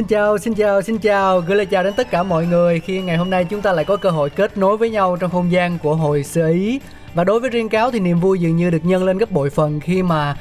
Xin chào, xin chào, xin chào, gửi lời chào đến tất cả mọi người khi ngày hôm nay chúng ta lại có cơ hội kết nối với nhau trong không gian của hồi xưa ý. Và đối với riêng cáo thì niềm vui dường như được nhân lên gấp bội phần khi mà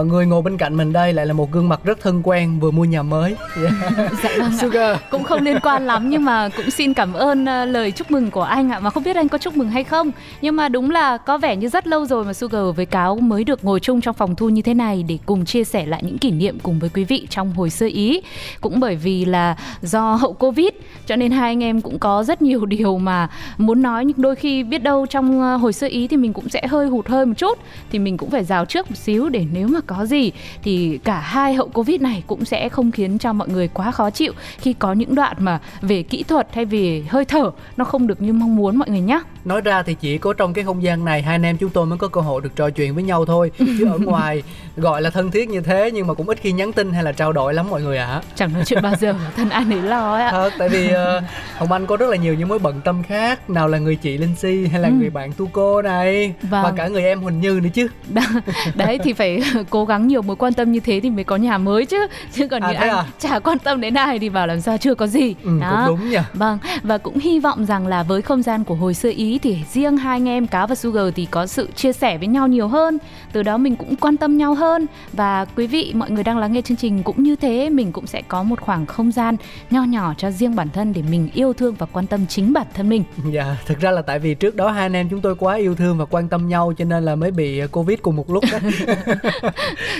uh, người ngồi bên cạnh mình đây lại là một gương mặt rất thân quen vừa mua nhà mới. Yeah. dạ vâng ạ. Sugar. cũng không liên quan lắm nhưng mà cũng xin cảm ơn uh, lời chúc mừng của anh ạ mà không biết anh có chúc mừng hay không nhưng mà đúng là có vẻ như rất lâu rồi mà Sugar với Cáo mới được ngồi chung trong phòng thu như thế này để cùng chia sẻ lại những kỷ niệm cùng với quý vị trong hồi xưa ý cũng bởi vì là do hậu Covid cho nên hai anh em cũng có rất nhiều điều mà muốn nói, nhưng đôi khi biết đâu trong ờ, hồi xưa ý thì mình cũng sẽ hơi hụt hơi một chút, thì mình cũng phải rào trước một xíu để nếu mà có gì thì cả hai hậu Covid này cũng sẽ không khiến cho mọi người quá khó chịu khi có những đoạn mà về kỹ thuật hay về hơi thở nó không được như mong muốn mọi người nhé. Nói ra thì chỉ có trong cái không gian này hai anh em chúng tôi mới có cơ hội được trò chuyện với nhau thôi Chứ ở ngoài gọi là thân thiết như thế nhưng mà cũng ít khi nhắn tin hay là trao đổi lắm mọi người ạ à. Chẳng nói chuyện bao giờ, thân anh ấy lo ạ. Thật, tại vì uh, Hồng Anh có rất là nhiều những mối bận tâm khác Nào là người chị Linh Si hay là Ừ. người bạn Tu Cô này Vâng. Và cả người em Huỳnh Như nữa chứ Đấy thì phải cố gắng nhiều mối quan tâm như thế thì mới có nhà mới chứ Chứ còn À, như anh à? chả quan tâm đến ai thì bảo làm sao chưa có gì ừ, Cũng đúng nha Vâng, và cũng hy vọng rằng là với không gian của hồi xưa ý thì riêng hai anh em Cáo và Sugar thì có sự chia sẻ với nhau nhiều hơn. Từ đó mình cũng quan tâm nhau hơn và quý vị mọi người đang lắng nghe chương trình cũng như thế, mình cũng sẽ có một khoảng không gian nho nhỏ cho riêng bản thân để mình yêu thương và quan tâm chính bản thân mình. Dạ, thực ra là tại vì trước đó hai anh em chúng tôi quá yêu thương và quan tâm nhau cho nên là mới bị ờ, Covid cùng một lúc đó.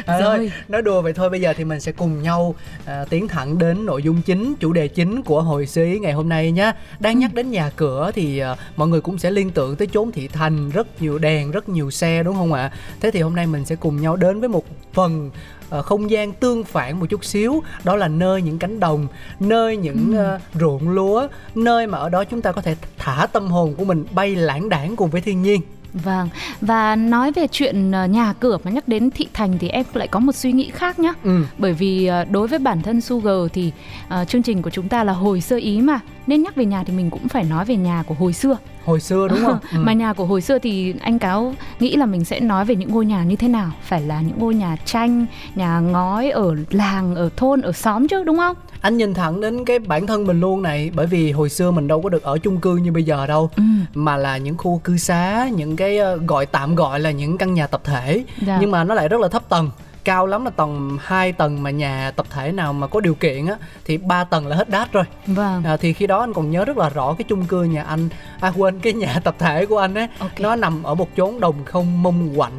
à, Rồi. thôi, nói đùa vậy thôi bây giờ thì mình sẽ cùng nhau à, tiến thẳng đến nội dung chính, chủ đề chính của hồi xí ngày hôm nay nhé. Đang nhắc đến nhà cửa thì à, mọi người cũng sẽ liên tưởng tới chốn thị thành, rất nhiều đèn, rất nhiều xe đúng không ạ? Thế thì hôm nay mình sẽ cùng nhau đến với một phần ờ, không gian tương phản một chút xíu. Đó là nơi những cánh đồng nơi những ờ, ruộng lúa nơi mà ở đó chúng ta có thể thả tâm hồn của mình bay lãng đảng cùng với thiên nhiên Vâng, và nói về chuyện ờ, nhà cửa mà nhắc đến thị thành thì em lại có một suy nghĩ khác nhá. ừ Bởi vì ờ, đối với bản thân Sugar thì ờ, chương trình của chúng ta là hồi sơ ý mà Nên nhắc về nhà thì mình cũng phải nói về nhà của hồi xưa hồi xưa đúng không ừ. Mà nhà của hồi xưa thì anh Cáo nghĩ là mình sẽ nói về những ngôi nhà như thế nào Phải là những ngôi nhà tranh, nhà ngói ở làng, ở thôn, ở xóm chứ đúng không? Anh nhìn thẳng đến cái bản thân mình luôn này bởi vì hồi xưa mình đâu có được ở chung cư như bây giờ đâu Ừ. mà là những khu cư xá những cái ờ, gọi tạm gọi là những căn nhà tập thể Dạ. nhưng mà nó lại rất là thấp tầng cao lắm là tầng 2 tầng mà nhà tập thể nào mà có điều kiện á thì 3 tầng là hết đát rồi Vâng à, thì khi đó anh còn nhớ rất là rõ cái chung cư nhà anh à quên cái nhà tập thể của anh ấy Ok. nó nằm ở một chốn đồng không mông quạnh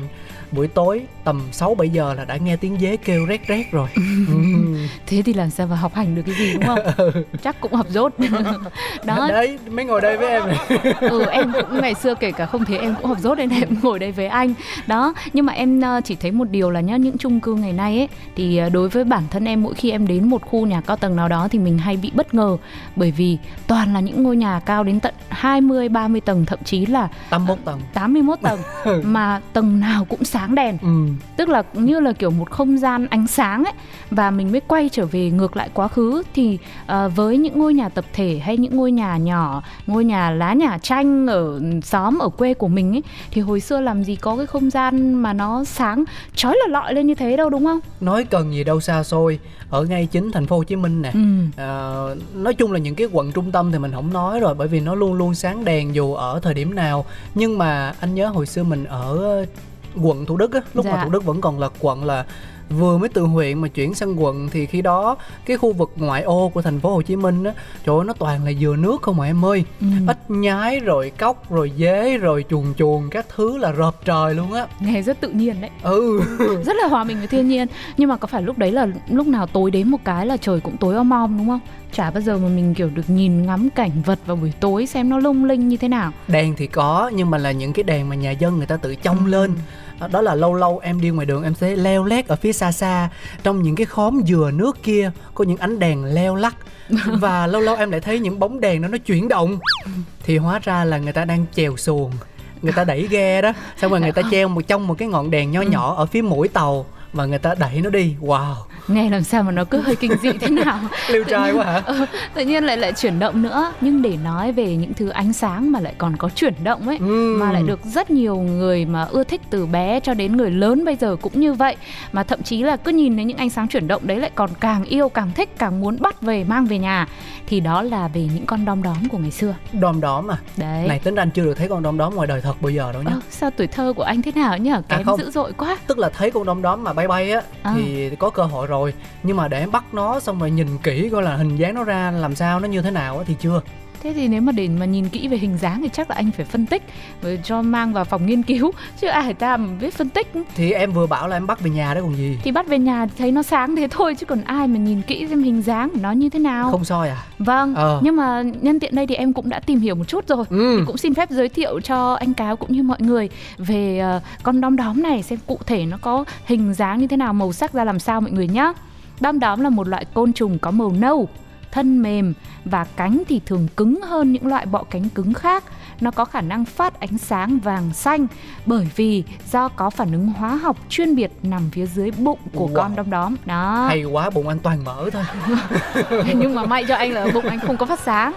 buổi tối tầm 6 7 giờ là đã nghe tiếng dế kêu rét rét rồi. ừ. Thế thì làm sao mà học hành được cái gì đúng không? Chắc cũng học dốt Đó Đấy, mới ngồi đây với em này. ừ em cũng ngày xưa kể cả không thế em cũng học dốt nên em ngồi đây với anh đó nhưng mà em ờ, chỉ thấy một điều là nhá những chung cư ngày nay ấy thì ờ, đối với bản thân em mỗi khi em đến một khu nhà cao tầng nào đó thì mình hay bị bất ngờ bởi vì toàn là những ngôi nhà cao đến tận 20 30 tầng thậm chí là 81 tầng. 81 tầng mà tầng nào cũng sáng đèn Ừ. tức là như là kiểu một không gian ánh sáng ấy và mình mới quay trở về ngược lại quá khứ. Thì ờ, với những ngôi nhà tập thể hay những ngôi nhà nhỏ ngôi nhà lá nhà tranh ở xóm ở quê của mình ấy thì hồi xưa làm gì có cái không gian mà nó sáng chói là lọi lên như thế đâu đúng không? Nói cần gì đâu xa xôi, ở ngay chính thành phố Hồ Chí Minh nè. ừ. Ờ, nói chung là những cái quận trung tâm thì mình không nói rồi bởi vì nó luôn luôn sáng đèn dù ở thời điểm nào. Nhưng mà anh nhớ hồi xưa mình ở quận Thủ Đức á lúc mà Dạ. Thủ Đức vẫn còn là quận là vừa mới từ huyện mà chuyển sang quận thì khi đó cái khu vực ngoại ô của thành phố Hồ Chí Minh á trời ơi nó toàn là dừa nước không mà em ơi. Ừ. ếch nhái rồi cóc rồi dế rồi chuồn chuồn các thứ là rợp trời luôn á. Nghe rất tự nhiên đấy. Ừ. Rất là hòa mình với thiên nhiên. Nhưng mà có phải lúc đấy là lúc nào tối đến một cái là trời cũng tối om om đúng không? Chả bao giờ mà mình kiểu được nhìn ngắm cảnh vật vào buổi tối xem nó lung linh như thế nào. Đèn thì có nhưng mà là những cái đèn mà nhà dân người ta tự trông Ừ. lên đó là lâu lâu em đi ngoài đường em sẽ leo lét ở phía xa xa trong những cái khóm dừa nước kia có những ánh đèn leo lắc. Và lâu lâu em lại thấy những bóng đèn đó nó chuyển động. Thì hóa ra là người ta đang chèo xuồng người ta đẩy ghe đó xong rồi người ta treo một trong một cái ngọn đèn nho nhỏ ở phía mũi tàu và người ta đẩy nó đi. Wow nghe làm sao mà nó cứ hơi kinh dị thế nào? Liêu trai quá hả? Ừ, tự nhiên lại lại chuyển động nữa. Nhưng để nói về những thứ ánh sáng mà lại còn có chuyển động ấy Ừm. mà lại được rất nhiều người mà ưa thích từ bé cho đến người lớn bây giờ cũng như vậy. Mà thậm chí là cứ nhìn thấy những ánh sáng chuyển động đấy lại còn càng yêu càng thích càng muốn bắt về mang về nhà. Thì đó là về những con đom đóm của ngày xưa. Đom đóm à? Đấy. Này tính ra anh chưa được thấy con đom đóm ngoài đời thật bao giờ đâu nhá. Ơ, sao tuổi thơ của anh thế nào nhỉ? Kém không. dữ dội quá. Tức là thấy con đom đóm mà bay bay á À. thì có cơ hội rồi nhưng mà để bắt nó xong rồi nhìn kỹ coi là hình dáng nó ra làm sao, nó như thế nào thì chưa. Thế thì nếu mà để mà nhìn kỹ về hình dáng thì chắc là anh phải phân tích cho mang vào phòng nghiên cứu chứ ai ta mà biết phân tích thì em vừa bảo là em bắt về nhà đó còn gì thì bắt về nhà thấy nó sáng thế thôi chứ còn ai mà nhìn kỹ xem hình dáng của nó như thế nào. không soi à Vâng, Ờ. nhưng mà nhân tiện đây thì em cũng đã tìm hiểu một chút rồi. ừ Thì cũng xin phép giới thiệu cho anh Cáo cũng như mọi người về ờ, con đom đóm này xem cụ thể nó có hình dáng như thế nào, màu sắc ra làm sao mọi người nhé. Đom đóm là một loại côn trùng có màu nâu, thân mềm và cánh thì thường cứng hơn những loại bọ cánh cứng khác. Nó có khả năng phát ánh sáng vàng xanh bởi vì do có phản ứng hóa học chuyên biệt nằm phía dưới bụng của Wow. con đom đóm. Đó. hay quá bụng anh toàn mỡ thôi nhưng mà may cho anh là bụng anh không có phát sáng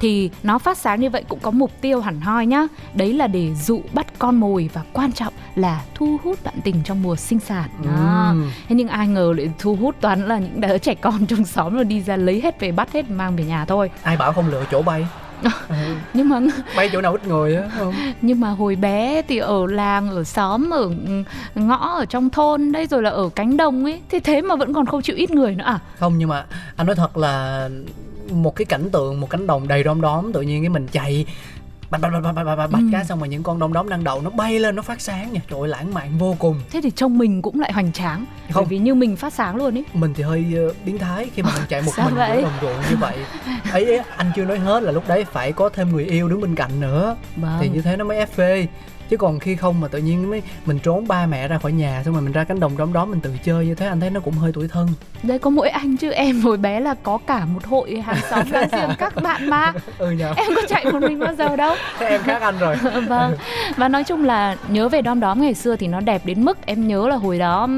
thì nó phát sáng như vậy cũng có mục tiêu hẳn hoi nhá. Đấy là để dụ bắt con mồi và quan trọng là thu hút bạn tình trong mùa sinh sản. Ừm. thế nhưng ai ngờ lại thu hút toàn là những đứa trẻ con trong xóm rồi đi ra lấy hết về bắt hết mang về nhà thôi. Ai bảo không lựa chỗ bay? Ừ, nhưng mà bay chỗ nào ít người á không? Nhưng mà hồi bé thì ở làng ở xóm ở ngõ ở trong thôn đây rồi là ở cánh đồng ấy thì thế mà vẫn còn không chịu ít người nữa à? Không nhưng mà anh nói thật là một cái cảnh tượng một cánh đồng đầy đom đóm tự nhiên cái mình chạy bạch bạch bạch bạch bạch bạch bạch Ừ. xong rồi những con đom đóm đang đậu nó bay lên nó phát sáng nha. Trời ơi, lãng mạn vô cùng. Thế thì trông mình cũng lại hoành tráng bởi Không. vì như mình phát sáng luôn ấy mình thì hơi ờ, biến thái khi mà mình chạy một Sao mình vậy? giữa đồng ruộng như vậy. Ấy ấy, anh chưa nói hết là lúc đấy phải có thêm người yêu đứng bên cạnh nữa. Vâng. thì như thế nó mới ép phê chứ còn khi không mà tự nhiên mới mình trốn ba mẹ ra khỏi nhà xong rồi mình ra cánh đồng đom đóm mình tự chơi như thế anh thấy nó cũng hơi tuổi thân. Đây có mỗi anh chứ em hồi bé là có cả một hội hàng xóm láng giềng các bạn mà. Ừ nhờ. Em có chạy một mình bao giờ đâu. Thế em khác anh rồi. Vâng. Và nói chung là nhớ về đom đóm ngày xưa thì nó đẹp đến mức em nhớ là hồi đó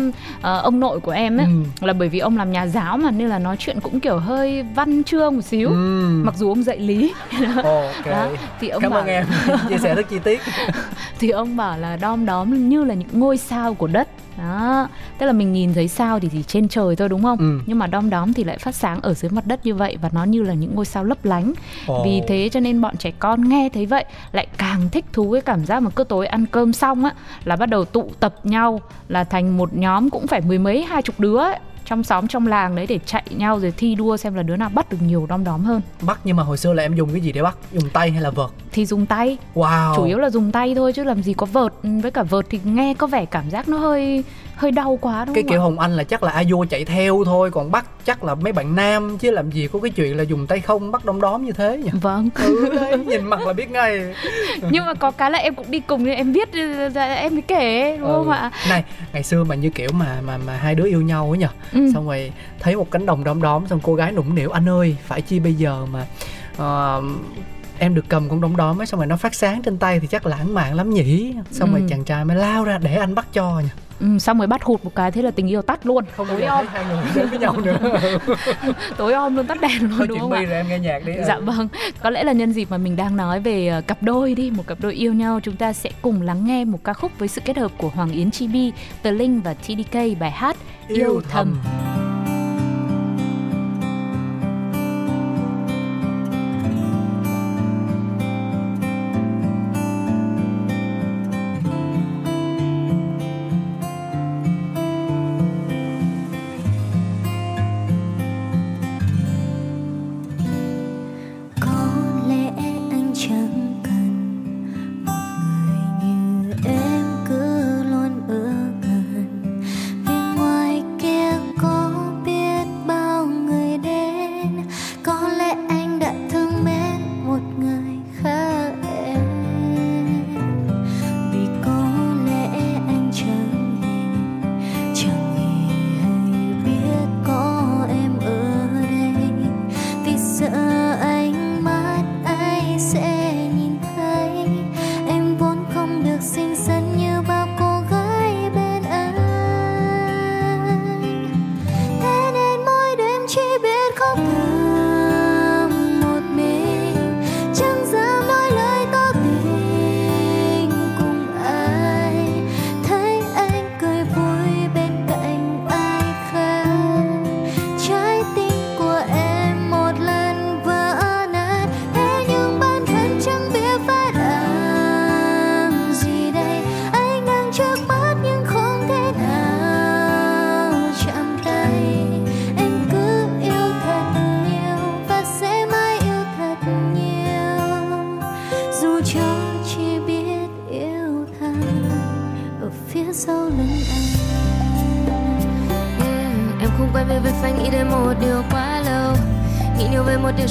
ờ, ông nội của em ấy Ừ. là bởi vì ông làm nhà giáo mà nên là nói chuyện cũng kiểu hơi văn chương một xíu. Ừ. mặc dù ông dạy lý. Ok. Đó thì ông cảm bảo ơn em. Chia sẻ rất chi tiết thì ông bảo là đom đóm như là những ngôi sao của đất đó tức là mình nhìn thấy sao thì chỉ trên trời thôi đúng không Ừ. nhưng mà đom đóm thì lại phát sáng ở dưới mặt đất như vậy và nó như là những ngôi sao lấp lánh Ồ. vì thế cho nên bọn trẻ con nghe thấy vậy lại càng thích thú cái cảm giác mà cứ tối ăn cơm xong á là bắt đầu tụ tập nhau là thành một nhóm cũng phải mười mấy hai chục đứa ấy, trong xóm trong làng đấy để chạy nhau rồi thi đua xem là đứa nào bắt được nhiều đom đóm hơn. Bắt nhưng mà hồi xưa là em dùng cái gì để bắt? Dùng tay hay là vợt? Thì dùng tay. Wow. Chủ yếu là dùng tay thôi chứ làm gì có vợt. Với cả vợt thì nghe có vẻ cảm giác nó hơi hơi đau quá đúng cái không kiểu hồng anh là chắc là a vua chạy theo thôi còn bắt chắc là mấy bạn nam chứ làm gì có cái chuyện là dùng tay không bắt đom đóm như thế nhỉ? Vâng. Ừ đấy nhìn mặt là biết ngay. Nhưng mà có cái là em cũng đi cùng nên em biết em mới kể đúng không Ừ. ạ? Này ngày xưa mà như kiểu mà mà mà hai đứa yêu nhau ấy nhở ừ. xong rồi thấy một cánh đồng đom đóm xong cô gái nũng nịu anh ơi phải chi bây giờ mà ờ, em được cầm con đom đóm ấy xong rồi nó phát sáng trên tay thì chắc lãng mạn lắm nhỉ? Xong rồi Ừ. chàng trai mới lao ra để anh bắt cho nha ừ, xong rồi bắt hụt một cái thế là tình yêu tắt luôn. Không tối om. hai người đến với nhau nữa. Tối om luôn tắt đèn luôn thôi đúng không ạ? rồi em nghe nhạc đi. Dạ vâng, có lẽ là nhân dịp mà mình đang nói về ờ, cặp đôi đi, một cặp đôi yêu nhau, chúng ta sẽ cùng lắng nghe một ca khúc với sự kết hợp của Hoàng Yến Chibi, Tờ Linh và TDK bài hát Yêu Thầm. có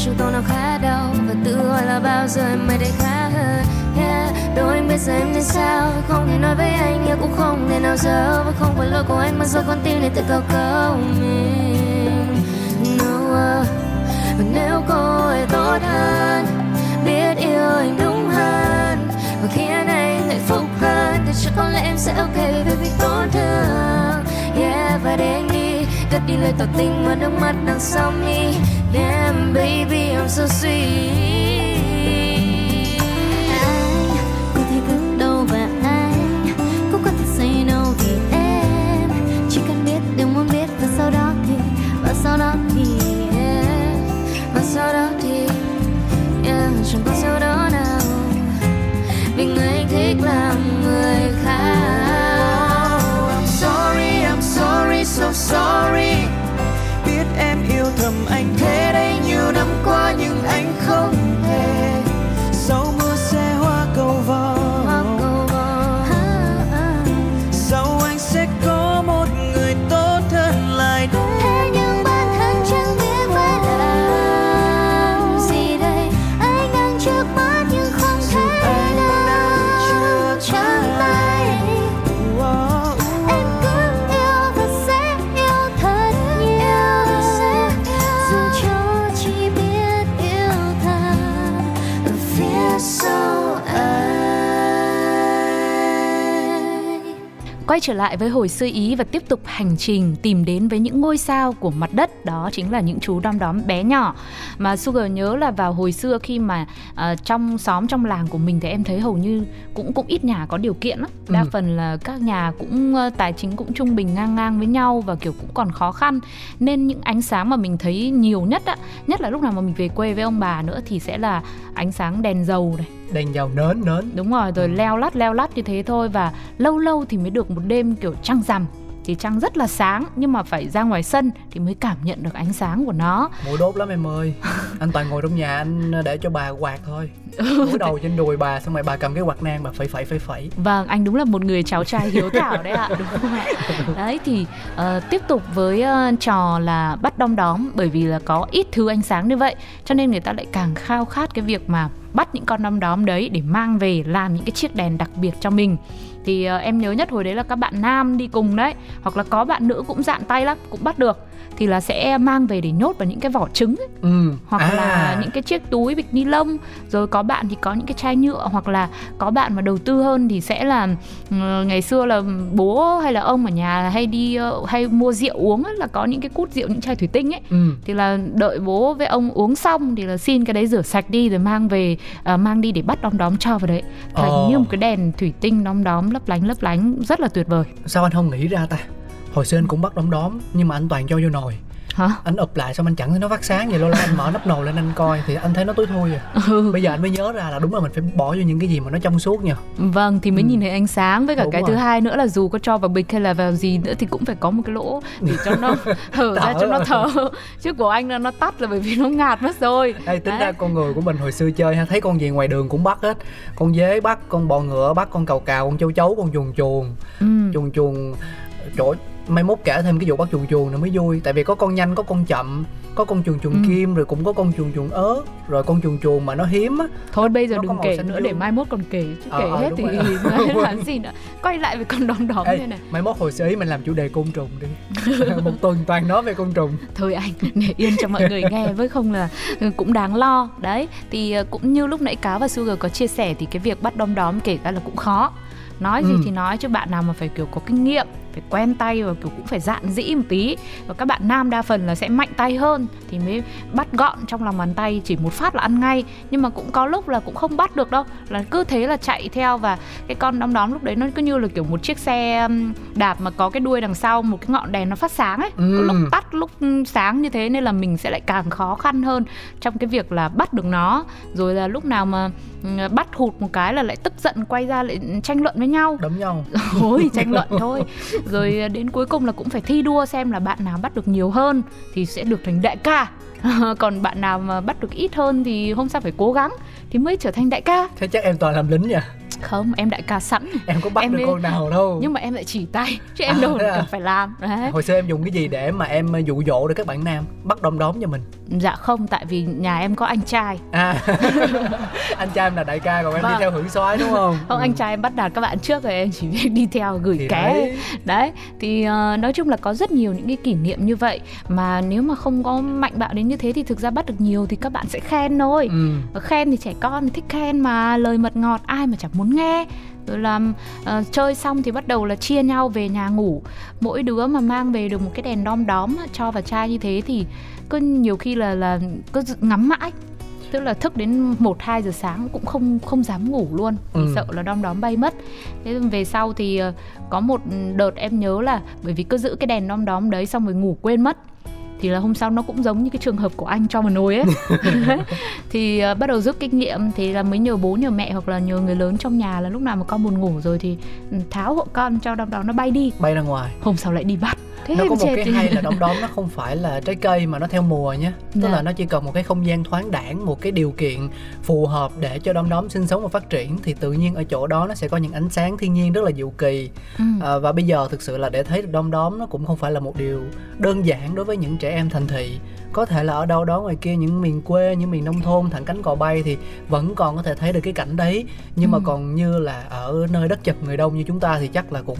chúng tôi nào khá đau. Và tự hỏi là bao giờ em mới thấy khá hơn? Yeah. đôi anh biết giờ em nên sao? Không thể nói với anh nhưng cũng không thể nào giờ và không phải lỗi của anh mà do con tim này tự cầu cầu mình. No, uh, và nếu cô ấy tốt hơn biết yêu anh đúng hơn và khiến anh hạnh phúc hơn thì chắc có lẽ em sẽ ok với việc tổn thương. Yeah và để anh đi đi lời tỏ tình và nước mắt đằng sau mi damn, baby, I'm so sweet. Quay trở lại với hồi xưa Ý và tiếp tục hành trình tìm đến với những ngôi sao của mặt đất. Đó chính là những chú đom đóm bé nhỏ. Mà Sugar nhớ là vào hồi xưa khi mà ờ, trong xóm, trong làng của mình Thì em thấy hầu như cũng cũng ít nhà có điều kiện lắm. Đa Ừ. phần là các nhà cũng ờ, tài chính cũng trung bình ngang ngang với nhau Và kiểu cũng còn khó khăn. Nên những ánh sáng mà mình thấy nhiều nhất á Nhất là lúc nào mà mình về quê với ông bà nữa Thì sẽ là ánh sáng đèn dầu này đèn dầu nến nến Đúng rồi, rồi leo lắt leo lắt như thế thôi và lâu lâu thì mới được một đêm kiểu trăng rằm. Thì trăng rất là sáng nhưng mà phải ra ngoài sân thì mới cảm nhận được ánh sáng của nó. mũi đốt lắm em ơi. Anh toàn ngồi trong nhà anh để cho bà quạt thôi. Cúi đầu trên đùi bà xong rồi bà cầm cái quạt nang bà phẩy phẩy phẩy phẩy. Vâng, anh đúng là một người cháu trai hiếu thảo đấy ạ, đúng không ạ? Đấy thì ờ, tiếp tục với ờ, trò là bắt đom đóm bởi vì là có ít thứ ánh sáng như vậy cho nên người ta lại càng khao khát cái việc mà bắt những con đom đóm đấy để mang về làm những cái chiếc đèn đặc biệt cho mình. Thì uh, em nhớ nhất hồi đấy là các bạn nam đi cùng đấy hoặc là có bạn nữ cũng dạn tay lắm cũng bắt được thì là sẽ mang về để nhốt vào những cái vỏ trứng ấy. Ừ. Hoặc à, là những cái chiếc túi bịch ni lông. Rồi có bạn thì có những cái chai nhựa. Hoặc là có bạn mà đầu tư hơn thì sẽ là ừ, ngày xưa là bố hay là ông ở nhà hay đi ờ, hay mua rượu uống ấy, là có những cái cút rượu những chai thủy tinh ấy. Ừ. Thì là đợi bố với ông uống xong thì là xin cái đấy rửa sạch đi rồi mang về à, mang đi để bắt đom đóm cho vào đấy. Thành Ồ. như một cái đèn thủy tinh đom đóm lấp lánh lấp lánh rất là tuyệt vời. Sao anh không nghĩ ra ta hồi xưa anh cũng bắt đom đóm nhưng mà anh toàn cho vô nồi hả anh ụp lại xong anh chẳng thấy nó phát sáng vậy lâu lâu anh mở nắp nồi lên anh coi thì anh thấy nó tối thui à ừ. bây giờ anh mới nhớ ra là đúng là mình phải bỏ vô những cái gì mà nó trong suốt nha Vâng thì mới Ừ. nhìn thấy ánh sáng với cả Đúng cái rồi. thứ hai nữa là dù có cho vào bịch hay là vào gì nữa thì cũng phải có một cái lỗ để cho nó hở ra cho nó thở chứ của anh là nó tắt là bởi vì nó ngạt mất rồi Ê, tính Đấy. ra con người của mình hồi xưa chơi ha thấy con gì ngoài đường cũng bắt hết con dế bắt con bò ngựa bắt con cào cào con châu chấu con chuồn chuồn ừ. chuồn chuồn chỗ mai mốt kể thêm cái vụ bắt chuồn chuồn nữa mới vui. Tại vì có con nhanh có con chậm có con chuồn chuồn Ừ. kim rồi cũng có con chuồn chuồn ớt rồi con chuồn chuồn mà nó hiếm á. Thôi bây giờ Nó đừng kể nữa để dương. mai mốt còn kể chứ Ờ, kể ờ, hết thì làm gì nữa? Quay lại với con đom đóm Ê, đây này. mai mốt hồi xưa ý mình làm chủ đề côn trùng đi. Một tuần toàn nói về côn trùng. Thôi anh để yên cho mọi người nghe với không là cũng đáng lo. Đấy thì ờ, cũng như lúc nãy cáo và sugar có chia sẻ thì cái việc bắt đom đóm kể ra là cũng khó. Nói gì Ừ. thì nói chứ bạn nào mà phải kiểu có kinh nghiệm phải quen tay và kiểu cũng phải dạn dĩ một tí. Và các bạn nam đa phần là sẽ mạnh tay hơn thì mới bắt gọn trong lòng bàn tay chỉ một phát là ăn ngay. Nhưng mà cũng có lúc là cũng không bắt được đâu là cứ thế là chạy theo và cái con đom đóm lúc đấy nó cứ như là kiểu một chiếc xe đạp mà có cái đuôi đằng sau một cái ngọn đèn nó phát sáng ấy. Ừ. có lúc tắt lúc sáng như thế nên là mình sẽ lại càng khó khăn hơn trong cái việc là bắt được nó. Rồi là lúc nào mà bắt hụt một cái là lại tức giận quay ra lại tranh luận với nhau. Đấm nhau. Thôi tranh luận thôi rồi à, đến cuối cùng là cũng phải thi đua xem là bạn nào bắt được nhiều hơn thì sẽ được thành đại ca còn bạn nào mà bắt được ít hơn thì hôm sau phải cố gắng thì mới trở thành đại ca thế chắc em toàn làm lính nhỉ? Không? Em đại ca sẵn. Em có bắt Em được đi- con nào đâu. Nhưng mà em lại chỉ tay chứ em À, đâu à? cần phải làm. Đấy. Hồi xưa em dùng cái gì để mà em ờ, dụ dỗ được các bạn nam? Bắt đom đóm cho mình. Dạ không tại vì nhà em có anh trai. À. Anh trai em là đại ca còn em đi Vâng. theo hưởng soái đúng không? Không anh trai em bắt đạt các bạn trước rồi em chỉ biết đi theo gửi Thì ké. đấy. đấy thì ờ, nói chung là có rất nhiều những cái kỷ niệm như vậy. Mà nếu mà không có mạnh bạo đến như thế thì thực ra bắt được nhiều thì các bạn sẽ khen thôi. Ừ. khen thì trẻ con thì thích khen mà lời mật ngọt ai mà chẳng muốn nghe rồi là ờ, chơi xong thì bắt đầu là chia nhau về nhà ngủ mỗi đứa mà mang về được một cái đèn đom đóm cho vào chai như thế thì cứ nhiều khi là là cứ ngắm mãi tức là thức đến 1 2 giờ sáng cũng không không dám ngủ luôn vì Ừ. sợ là đom đóm bay mất. Thế về sau thì ờ, có một đợt em nhớ là bởi vì cứ giữ cái đèn đom đóm đấy xong rồi ngủ quên mất thì là hôm sau nó cũng giống như cái trường hợp của anh cho vào nồi ấy. Thì ờ, bắt đầu rút kinh nghiệm thì là mới nhờ bố nhờ mẹ hoặc là nhờ người lớn trong nhà là lúc nào mà con buồn ngủ rồi thì ừ, tháo hộ con cho đom đóm nó bay đi. Bay ra ngoài. Hôm sau lại đi bắt thế nó có một cái hay là đom đóm nó không phải là trái cây mà nó theo mùa nhé tức Dạ. là nó chỉ cần một cái không gian thoáng đãng một cái điều kiện phù hợp để cho đom đóm sinh sống và phát triển thì tự nhiên ở chỗ đó nó sẽ có những ánh sáng thiên nhiên rất là diệu kỳ Ừ. à, và bây giờ thực sự là để thấy được đom đóm nó cũng không phải là một điều đơn giản đối với những trẻ em thành thị có thể là ở đâu đó ngoài kia những miền quê những miền nông thôn thẳng cánh cò bay thì vẫn còn có thể thấy được cái cảnh đấy nhưng mà Ừ. còn như là ở nơi đất chật người đông như chúng ta thì chắc là cũng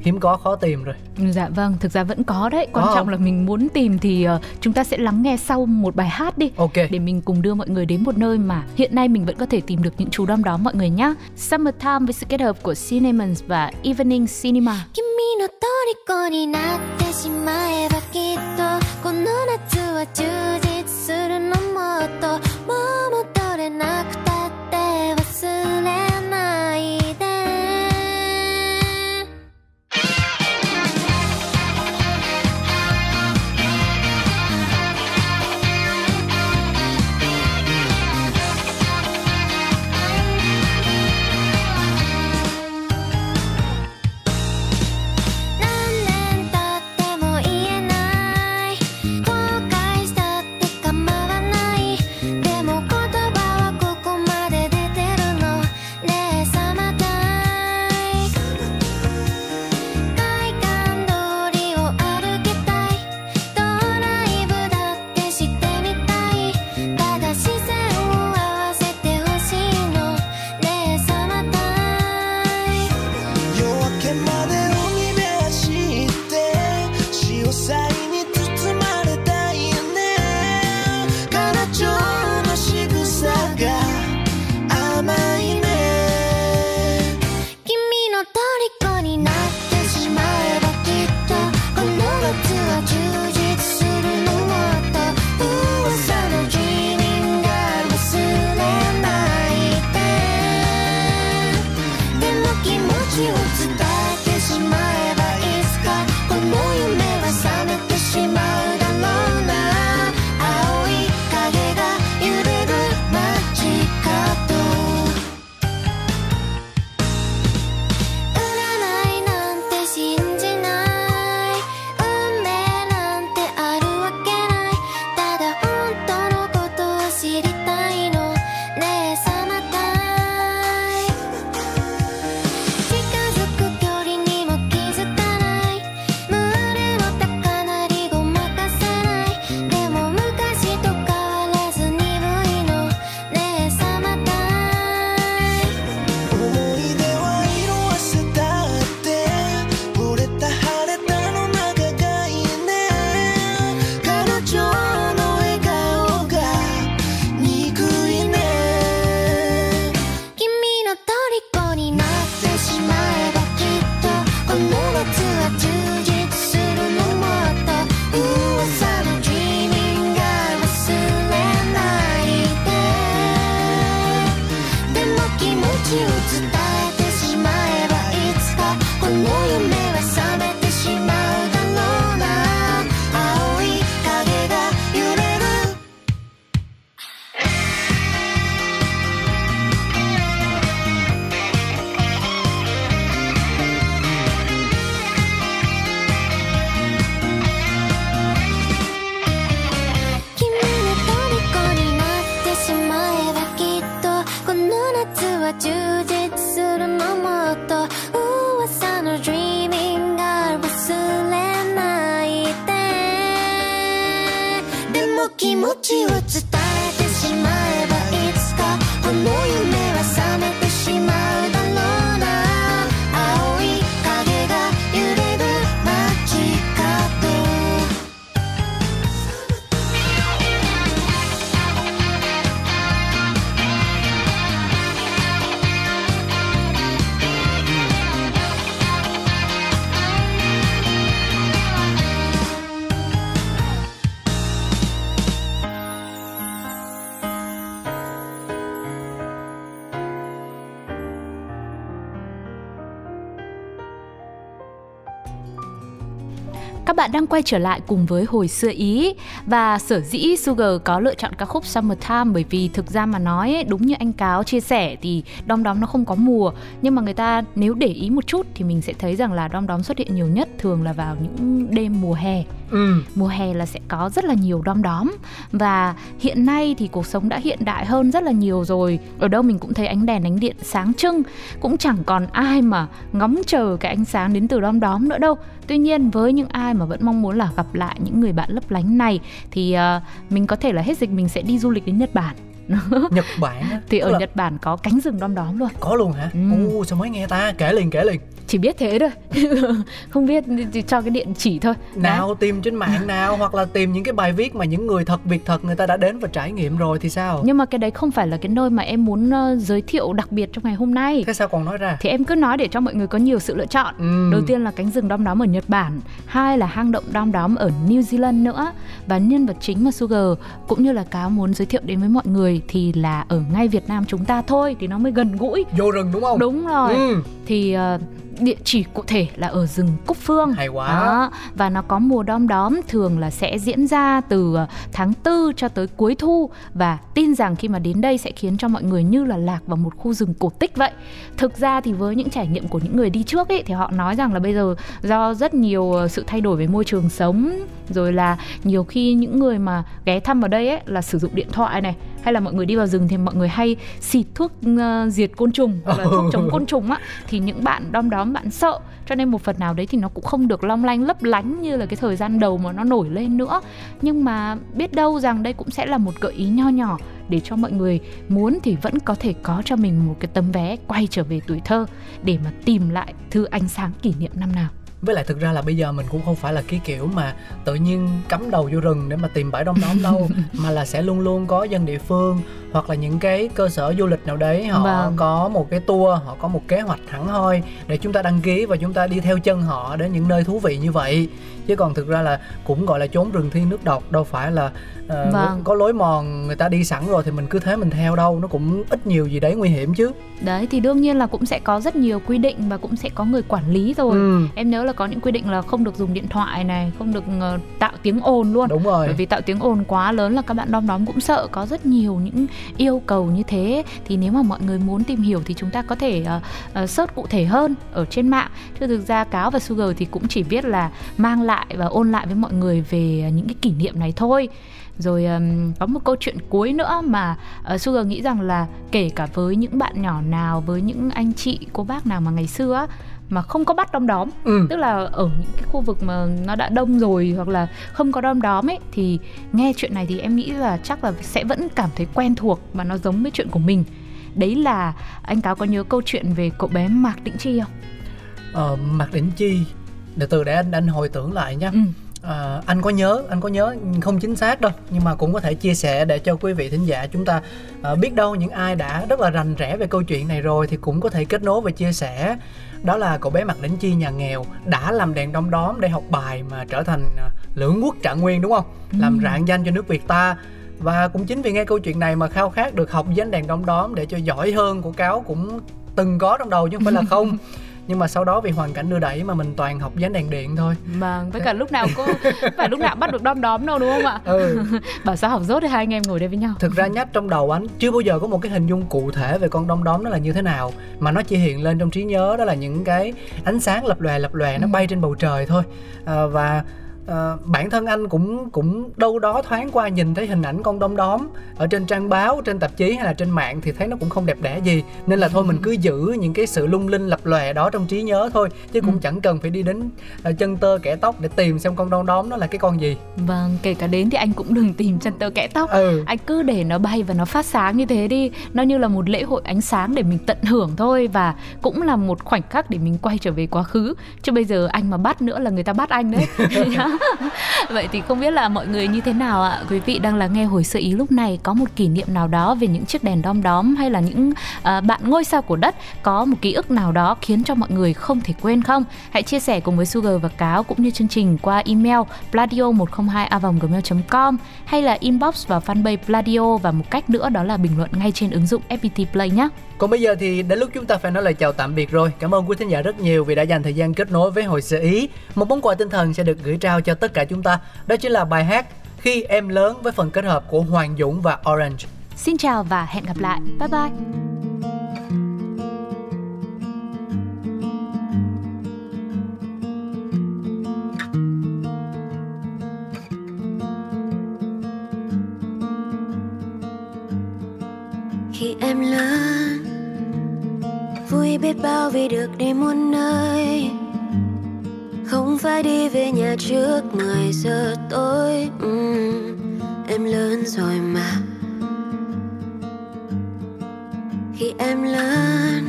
hiếm có khó tìm rồi Dạ vâng, thực ra vẫn có đấy. Quan Có trọng không? là mình muốn tìm thì ờ, chúng ta sẽ lắng nghe sau một bài hát đi. ok Để mình cùng đưa mọi người đến một nơi mà hiện nay mình vẫn có thể tìm được những chú đom đó mọi người nhé. Summertime với sự kết hợp của Cinnamons và Evening Cinema. 君の虜になってしまえばきっとこの夏は充実する Các bạn đang quay trở lại cùng với hồi xưa Ý và sở dĩ Sugar có lựa chọn ca khúc Summertime, bởi vì thực ra mà nói đúng như anh Cáo chia sẻ thì đom đóm nó không có mùa nhưng mà người ta nếu để ý một chút thì mình sẽ thấy rằng là đom đóm xuất hiện nhiều nhất thường là vào những đêm mùa hè. Ừ. Mùa hè là sẽ có rất là nhiều đom đóm và hiện nay thì cuộc sống đã hiện đại hơn rất là nhiều rồi. Ở đâu mình cũng thấy ánh đèn ánh điện sáng trưng, cũng chẳng còn ai mà ngóng chờ cái ánh sáng đến từ đom đóm nữa đâu. Tuy nhiên với những ai mà vẫn mong muốn là gặp lại những người bạn lấp lánh này thì uh, mình có thể là hết dịch mình sẽ đi du lịch đến Nhật Bản. Nhật Bản á thì ở là Nhật Bản có cánh rừng đom đóm luôn. có luôn hả? Ừ. Ồ sao mới nghe ta? Kể liền kể liền. Chỉ biết thế thôi. không biết thì cho cái điện chỉ thôi. Nào tìm trên mạng nào hoặc là tìm những cái bài viết mà những người thật việc thật người ta đã đến và trải nghiệm rồi thì sao? Nhưng mà cái đấy không phải là cái nơi mà em muốn uh, giới thiệu đặc biệt trong ngày hôm nay. Thế sao còn nói ra? Thì em cứ nói để cho mọi người có nhiều sự lựa chọn. Ừ. Đầu tiên là cánh rừng đom đóm ở Nhật Bản, hai là hang động đom đóm ở New Zealand nữa. Và nhân vật chính mà Sugar cũng như là cáo muốn giới thiệu đến với mọi người thì là ở ngay Việt Nam chúng ta thôi thì nó mới gần gũi. vô rừng đúng không? Đúng rồi. Ừ. Thì uh, địa chỉ cụ thể là ở rừng Cúc Phương. Hay quá. Đó, và nó có mùa đom đóm thường là sẽ diễn ra từ ờ, tháng 4 cho tới cuối thu và tin rằng khi mà đến đây sẽ khiến cho mọi người như là lạc vào một khu rừng cổ tích vậy. Thực ra thì với những trải nghiệm của những người đi trước ấy thì họ nói rằng là bây giờ do rất nhiều ờ, sự thay đổi về môi trường sống rồi là nhiều khi những người mà ghé thăm vào đây ấy là sử dụng điện thoại này hay là mọi người đi vào rừng thì mọi người hay xịt thuốc ờ, diệt côn trùng hoặc là thuốc chống côn trùng á thì những bạn đom đóm bạn sợ. Cho nên một phần nào đấy thì nó cũng không được long lanh lấp lánh như là cái thời gian đầu mà nó nổi lên nữa. Nhưng mà biết đâu rằng đây cũng sẽ là một gợi ý nho nhỏ để cho mọi người muốn thì vẫn có thể có cho mình một cái tấm vé quay trở về tuổi thơ để mà tìm lại thư ánh sáng kỷ niệm năm nào. Với lại thực ra là bây giờ mình cũng không phải là cái kiểu mà tự nhiên cắm đầu vô rừng để mà tìm bãi đom đóm đâu Mà là sẽ luôn luôn có dân địa phương hoặc là những cái cơ sở du lịch nào đấy họ Vâng. có một cái tour, họ có một kế hoạch hẳn hoi để chúng ta đăng ký và chúng ta đi theo chân họ đến những nơi thú vị như vậy. Chứ còn thực ra là cũng gọi là trốn rừng thiên nước độc đâu phải là ờ, Vâng. có lối mòn người ta đi sẵn rồi thì mình cứ thế mình theo đâu nó cũng ít nhiều gì đấy nguy hiểm chứ. Đấy thì đương nhiên là cũng sẽ có rất nhiều quy định và cũng sẽ có người quản lý rồi. Ừ, em nhớ là có những quy định là không được dùng điện thoại này không được ờ, tạo tiếng ồn luôn. Đúng rồi. Bởi vì tạo tiếng ồn quá lớn là các bạn đom đóm cũng sợ có rất nhiều những yêu cầu như thế thì nếu mà mọi người muốn tìm hiểu thì chúng ta có thể uh, search cụ thể hơn ở trên mạng. Chứ thực ra cáo và sugar thì cũng chỉ biết là mang lại và ôn lại với mọi người về ờ, những cái kỷ niệm này thôi. Rồi um, có một câu chuyện cuối nữa mà uh, Sugar nghĩ rằng là kể cả với những bạn nhỏ nào với những anh chị cô bác nào mà ngày xưa á, mà không có bắt đom đóm. Ừ. tức là ở những cái khu vực mà nó đã đông rồi hoặc là không có đom đóm ấy thì nghe chuyện này thì em nghĩ là chắc là sẽ vẫn cảm thấy quen thuộc và nó giống với chuyện của mình. Đấy là anh cáo có nhớ câu chuyện về cậu bé mạc định chi không? Ờ, Mạc Đỉnh Chi. Để từ để anh anh hồi tưởng lại nha. Ừ. À, anh có nhớ anh có nhớ không chính xác đâu nhưng mà cũng có thể chia sẻ để cho quý vị thính giả chúng ta à, biết đâu những ai đã rất là rành rẽ về câu chuyện này rồi thì cũng có thể kết nối và chia sẻ đó là cậu bé mặt đỉnh chi nhà nghèo đã làm đèn đom đóm để học bài mà trở thành à, lưỡng quốc trạng nguyên đúng không? Làm rạng danh cho nước việt ta. Và cũng chính vì nghe câu chuyện này mà khao khát được học với ánh đèn đom đóm để cho giỏi hơn của cáo cũng từng có trong đầu chứ không phải là không nhưng mà sau đó vì hoàn cảnh đưa đẩy mà mình toàn học ánh đèn điện thôi Vâng, với cả lúc nào có phải lúc nào bắt được đom đóm đâu đúng không ạ? ừ Bảo sao học dốt thì hai anh em ngồi đây với nhau. thực ra nhắc trong đầu anh chưa bao giờ có một cái hình dung cụ thể về con đom đóm nó là như thế nào mà nó chỉ hiện lên trong trí nhớ đó là những cái ánh sáng lập lòe lập lòe nó Ừ. bay trên bầu trời thôi à, và à, bản thân anh cũng cũng đâu đó thoáng qua nhìn thấy hình ảnh con đom đóm ở trên trang báo trên tạp chí hay là trên mạng thì thấy nó cũng không đẹp đẽ gì. Nên là thôi mình cứ giữ những cái sự lung linh lập lòe đó trong trí nhớ thôi chứ cũng Ừ. chẳng cần phải đi đến à, chân tơ kẻ tóc để tìm xem con đom đóm nó là cái con gì. Vâng, kể cả đến thì anh cũng đừng tìm chân tơ kẽ tóc. ừ. Anh cứ để nó bay và nó phát sáng như thế đi. Nó như là một lễ hội ánh sáng để mình tận hưởng thôi Và cũng là một khoảnh khắc để mình quay trở về quá khứ. Chứ bây giờ anh mà bắt nữa là người ta bắt anh đấy. vậy thì không biết là mọi người như thế nào ạ? Quý vị đang lắng nghe hồi sơ ý lúc này có một kỷ niệm nào đó về những chiếc đèn đom đóm hay là những uh, bạn ngôi sao của đất? Có một ký ức nào đó khiến cho mọi người không thể quên không? Hãy chia sẻ cùng với Sugar và Cáo cũng như chương trình qua email pladio 102 gmail com hay là inbox vào fanpage Pladio và một cách nữa đó là bình luận ngay trên ứng dụng FPT Play nhé. Còn bây giờ thì đến lúc chúng ta phải nói lời chào tạm biệt rồi. Cảm ơn quý thính giả rất nhiều vì đã dành thời gian kết nối với Hội Sự Ý. Một món quà tinh thần sẽ được gửi trao cho tất cả chúng ta. Đó chính là bài hát Khi em lớn với phần kết hợp của Hoàng Dũng và Orange. Xin chào và hẹn gặp lại. Bye bye. khi em lớn vui biết bao vì được đi muôn nơi. Không phải đi về nhà trước 10 giờ tối. Uhm, em lớn rồi mà. Khi em lớn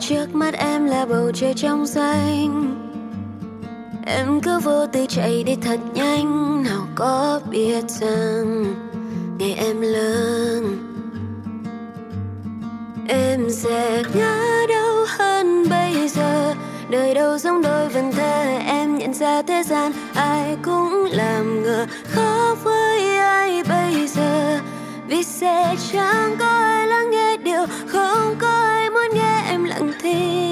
trước mắt em là bầu trời trong xanh. Em cứ vô tư chạy đi thật nhanh nào có biết rằng ngày em lớn em sẽ ngã đâu hơn bây giờ. Đời đâu giống đôi vần thơ, em nhận ra thế gian ai cũng làm ngờ. Khó với ai bây giờ? Vì sẽ chẳng có ai lắng nghe điều, không có ai muốn nghe em lặng thinh.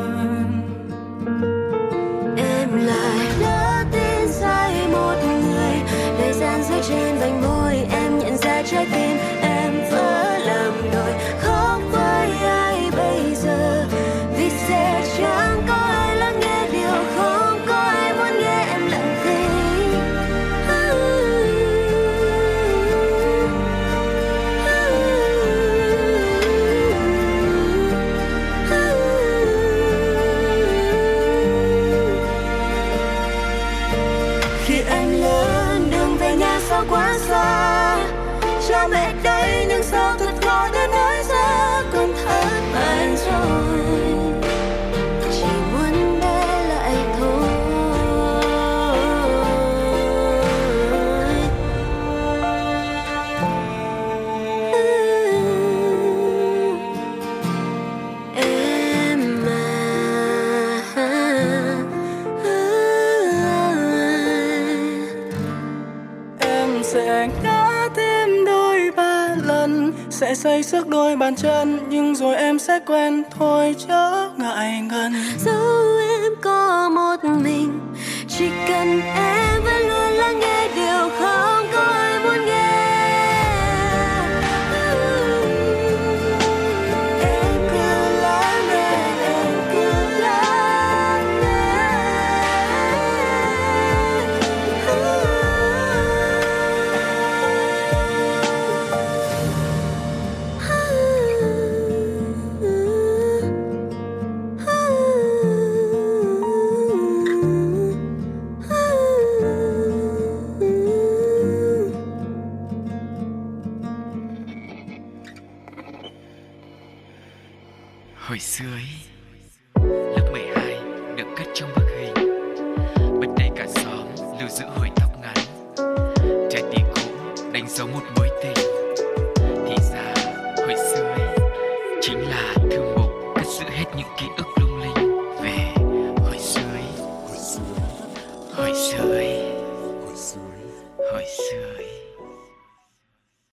Trên vành môi bàn chân, nhưng rồi em sẽ quen thôi chớ ngại ngần. Dẫu em có một mình, chỉ cần em